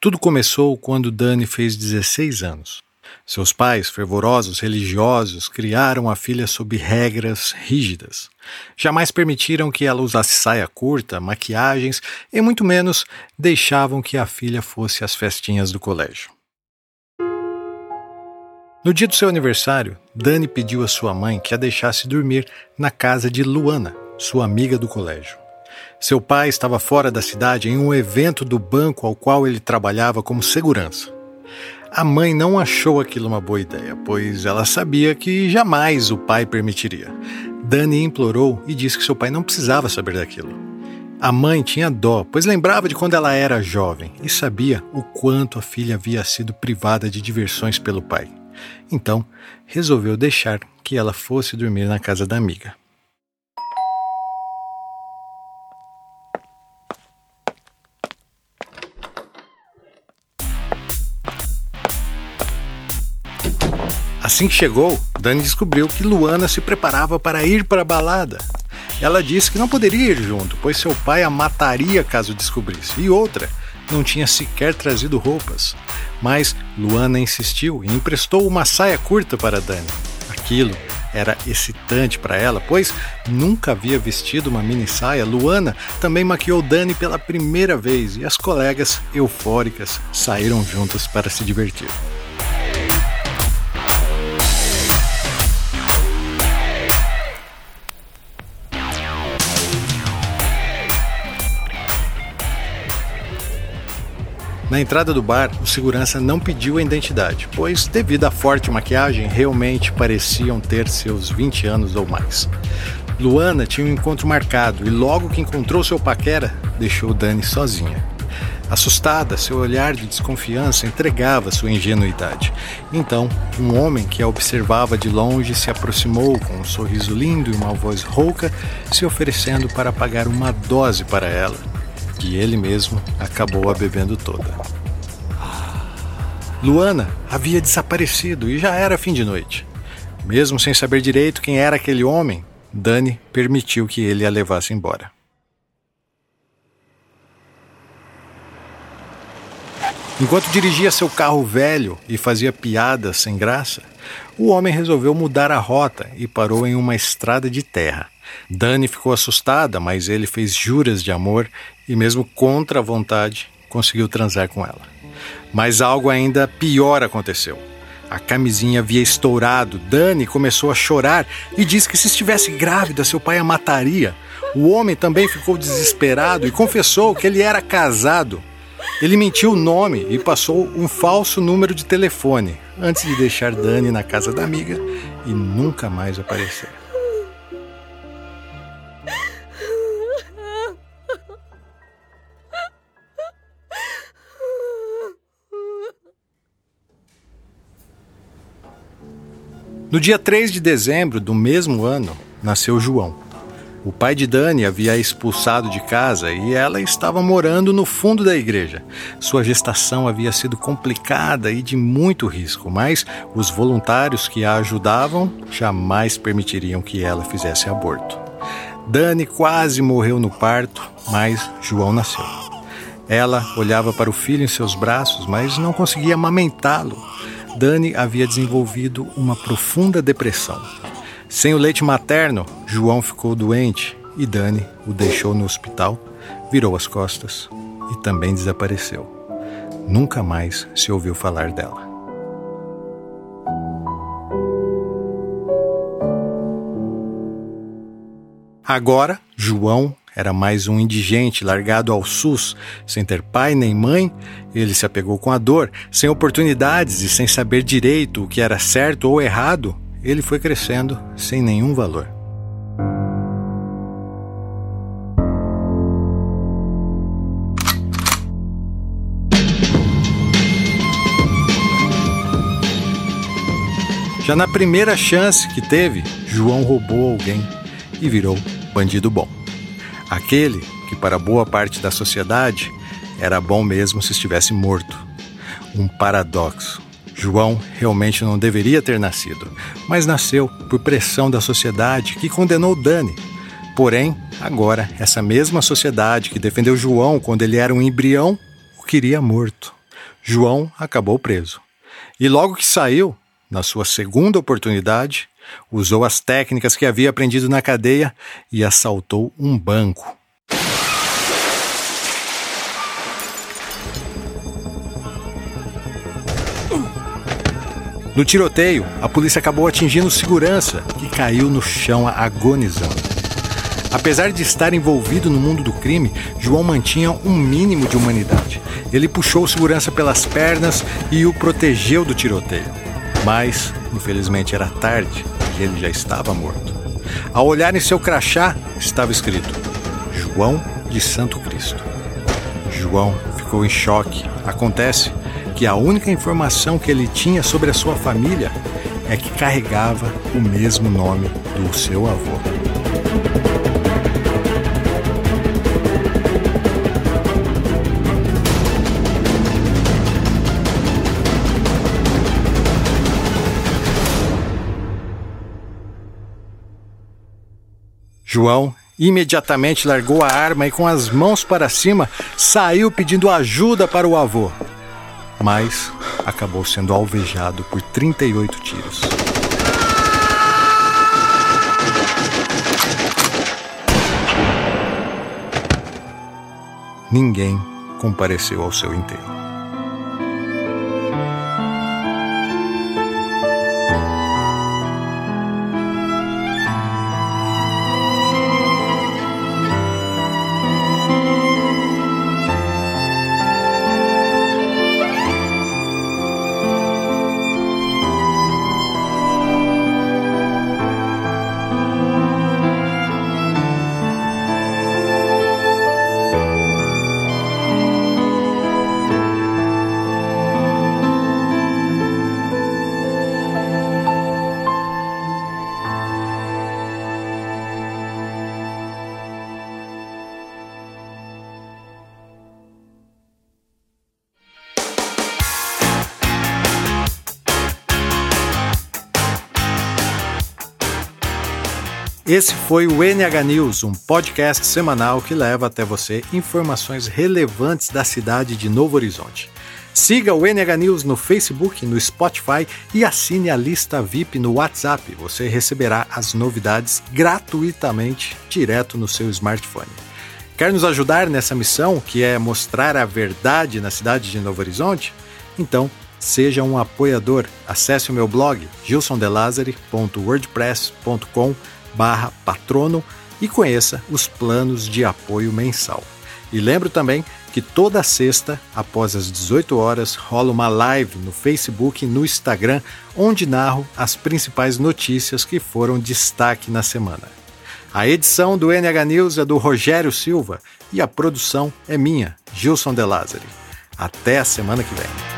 Tudo começou quando Dani fez 16 anos. Seus pais, fervorosos religiosos, criaram a filha sob regras rígidas. Jamais permitiram que ela usasse saia curta, maquiagens e muito menos deixavam que a filha fosse às festinhas do colégio. No dia do seu aniversário, Dani pediu à sua mãe que a deixasse dormir na casa de Luana, sua amiga do colégio. Seu pai estava fora da cidade em um evento do banco ao qual ele trabalhava como segurança. A mãe não achou aquilo uma boa ideia, pois ela sabia que jamais o pai permitiria. Dani implorou e disse que seu pai não precisava saber daquilo. A mãe tinha dó, pois lembrava de quando ela era jovem e sabia o quanto a filha havia sido privada de diversões pelo pai. Então, resolveu deixar que ela fosse dormir na casa da amiga. Assim que chegou, Dani descobriu que Luana se preparava para ir para a balada. Ela disse que não poderia ir junto, pois seu pai a mataria caso descobrisse. E outra, não tinha sequer trazido roupas. Mas Luana insistiu e emprestou uma saia curta para Dani. Aquilo era excitante para ela, pois nunca havia vestido uma mini saia. Luana também maquiou Dani pela primeira vez e as colegas, eufóricas, saíram juntas para se divertir. Na entrada do bar, o segurança não pediu a identidade, pois, devido à forte maquiagem, realmente pareciam ter seus 20 anos ou mais. Luana tinha um encontro marcado e, logo que encontrou seu paquera, deixou Dani sozinha. Assustada, seu olhar de desconfiança entregava sua ingenuidade. Então, um homem que a observava de longe se aproximou com um sorriso lindo e uma voz rouca, se oferecendo para pagar uma dose para ela e ele mesmo acabou a bebendo toda. Luana havia desaparecido e já era fim de noite. Mesmo sem saber direito quem era aquele homem, Dani permitiu que ele a levasse embora. Enquanto dirigia seu carro velho e fazia piadas sem graça, o homem resolveu mudar a rota e parou em uma estrada de terra. Dani ficou assustada, mas ele fez juras de amor e, mesmo contra a vontade, conseguiu transar com ela. Mas algo ainda pior aconteceu. A camisinha havia estourado. Dani começou a chorar e disse que se estivesse grávida, seu pai a mataria. O homem também ficou desesperado e confessou que ele era casado. Ele mentiu o nome e passou um falso número de telefone antes de deixar Dani na casa da amiga e nunca mais aparecer. No dia 3 de dezembro do mesmo ano, nasceu João. O pai de Dani havia expulsado de casa e ela estava morando no fundo da igreja. Sua gestação havia sido complicada e de muito risco, mas os voluntários que a ajudavam jamais permitiriam que ela fizesse aborto. Dani quase morreu no parto, mas João nasceu. Ela olhava para o filho em seus braços, mas não conseguia amamentá-lo. Dani havia desenvolvido uma profunda depressão. Sem o leite materno, João ficou doente e Dani o deixou no hospital, virou as costas e também desapareceu. Nunca mais se ouviu falar dela. Agora, João era mais um indigente largado ao SUS, sem ter pai nem mãe. Ele se apegou com a dor, sem oportunidades e sem saber direito o que era certo ou errado. Ele foi crescendo sem nenhum valor. Já na primeira chance que teve, João roubou alguém e virou bandido bom. Aquele que, para boa parte da sociedade, era bom mesmo se estivesse morto. Um paradoxo. João realmente não deveria ter nascido, mas nasceu por pressão da sociedade que condenou Dani. Porém, agora, essa mesma sociedade que defendeu João quando ele era um embrião o queria morto. João acabou preso. E logo que saiu, na sua segunda oportunidade, usou as técnicas que havia aprendido na cadeia e assaltou um banco. No tiroteio, a polícia acabou atingindo segurança, que caiu no chão agonizando. Apesar de estar envolvido no mundo do crime, João mantinha um mínimo de humanidade. Ele puxou o segurança pelas pernas e o protegeu do tiroteio. Mas, infelizmente, era tarde ele já estava morto. Ao olhar em seu crachá, estava escrito: João de Santo Cristo. João ficou em choque. Acontece que a única informação que ele tinha sobre a sua família é que carregava o mesmo nome do seu avô. João imediatamente largou a arma e, com as mãos para cima, saiu pedindo ajuda para o avô mas acabou sendo alvejado por 38 tiros. Ninguém compareceu ao seu enterro. Esse foi o NH News, um podcast semanal que leva até você informações relevantes da cidade de Novo Horizonte. Siga o NH News no Facebook, no Spotify e assine a lista VIP no WhatsApp. Você receberá as novidades gratuitamente direto no seu smartphone. Quer nos ajudar nessa missão, que é mostrar a verdade na cidade de Novo Horizonte? Então, seja um apoiador. Acesse o meu blog gilsondelazare.wordpress.com barra patrono e conheça os planos de apoio mensal. E lembro também que toda sexta, após as 18 horas, rola uma live no Facebook e no Instagram, onde narro as principais notícias que foram destaque na semana. A edição do NH News é do Rogério Silva e a produção é minha, Gilson De Lázari. Até a semana que vem.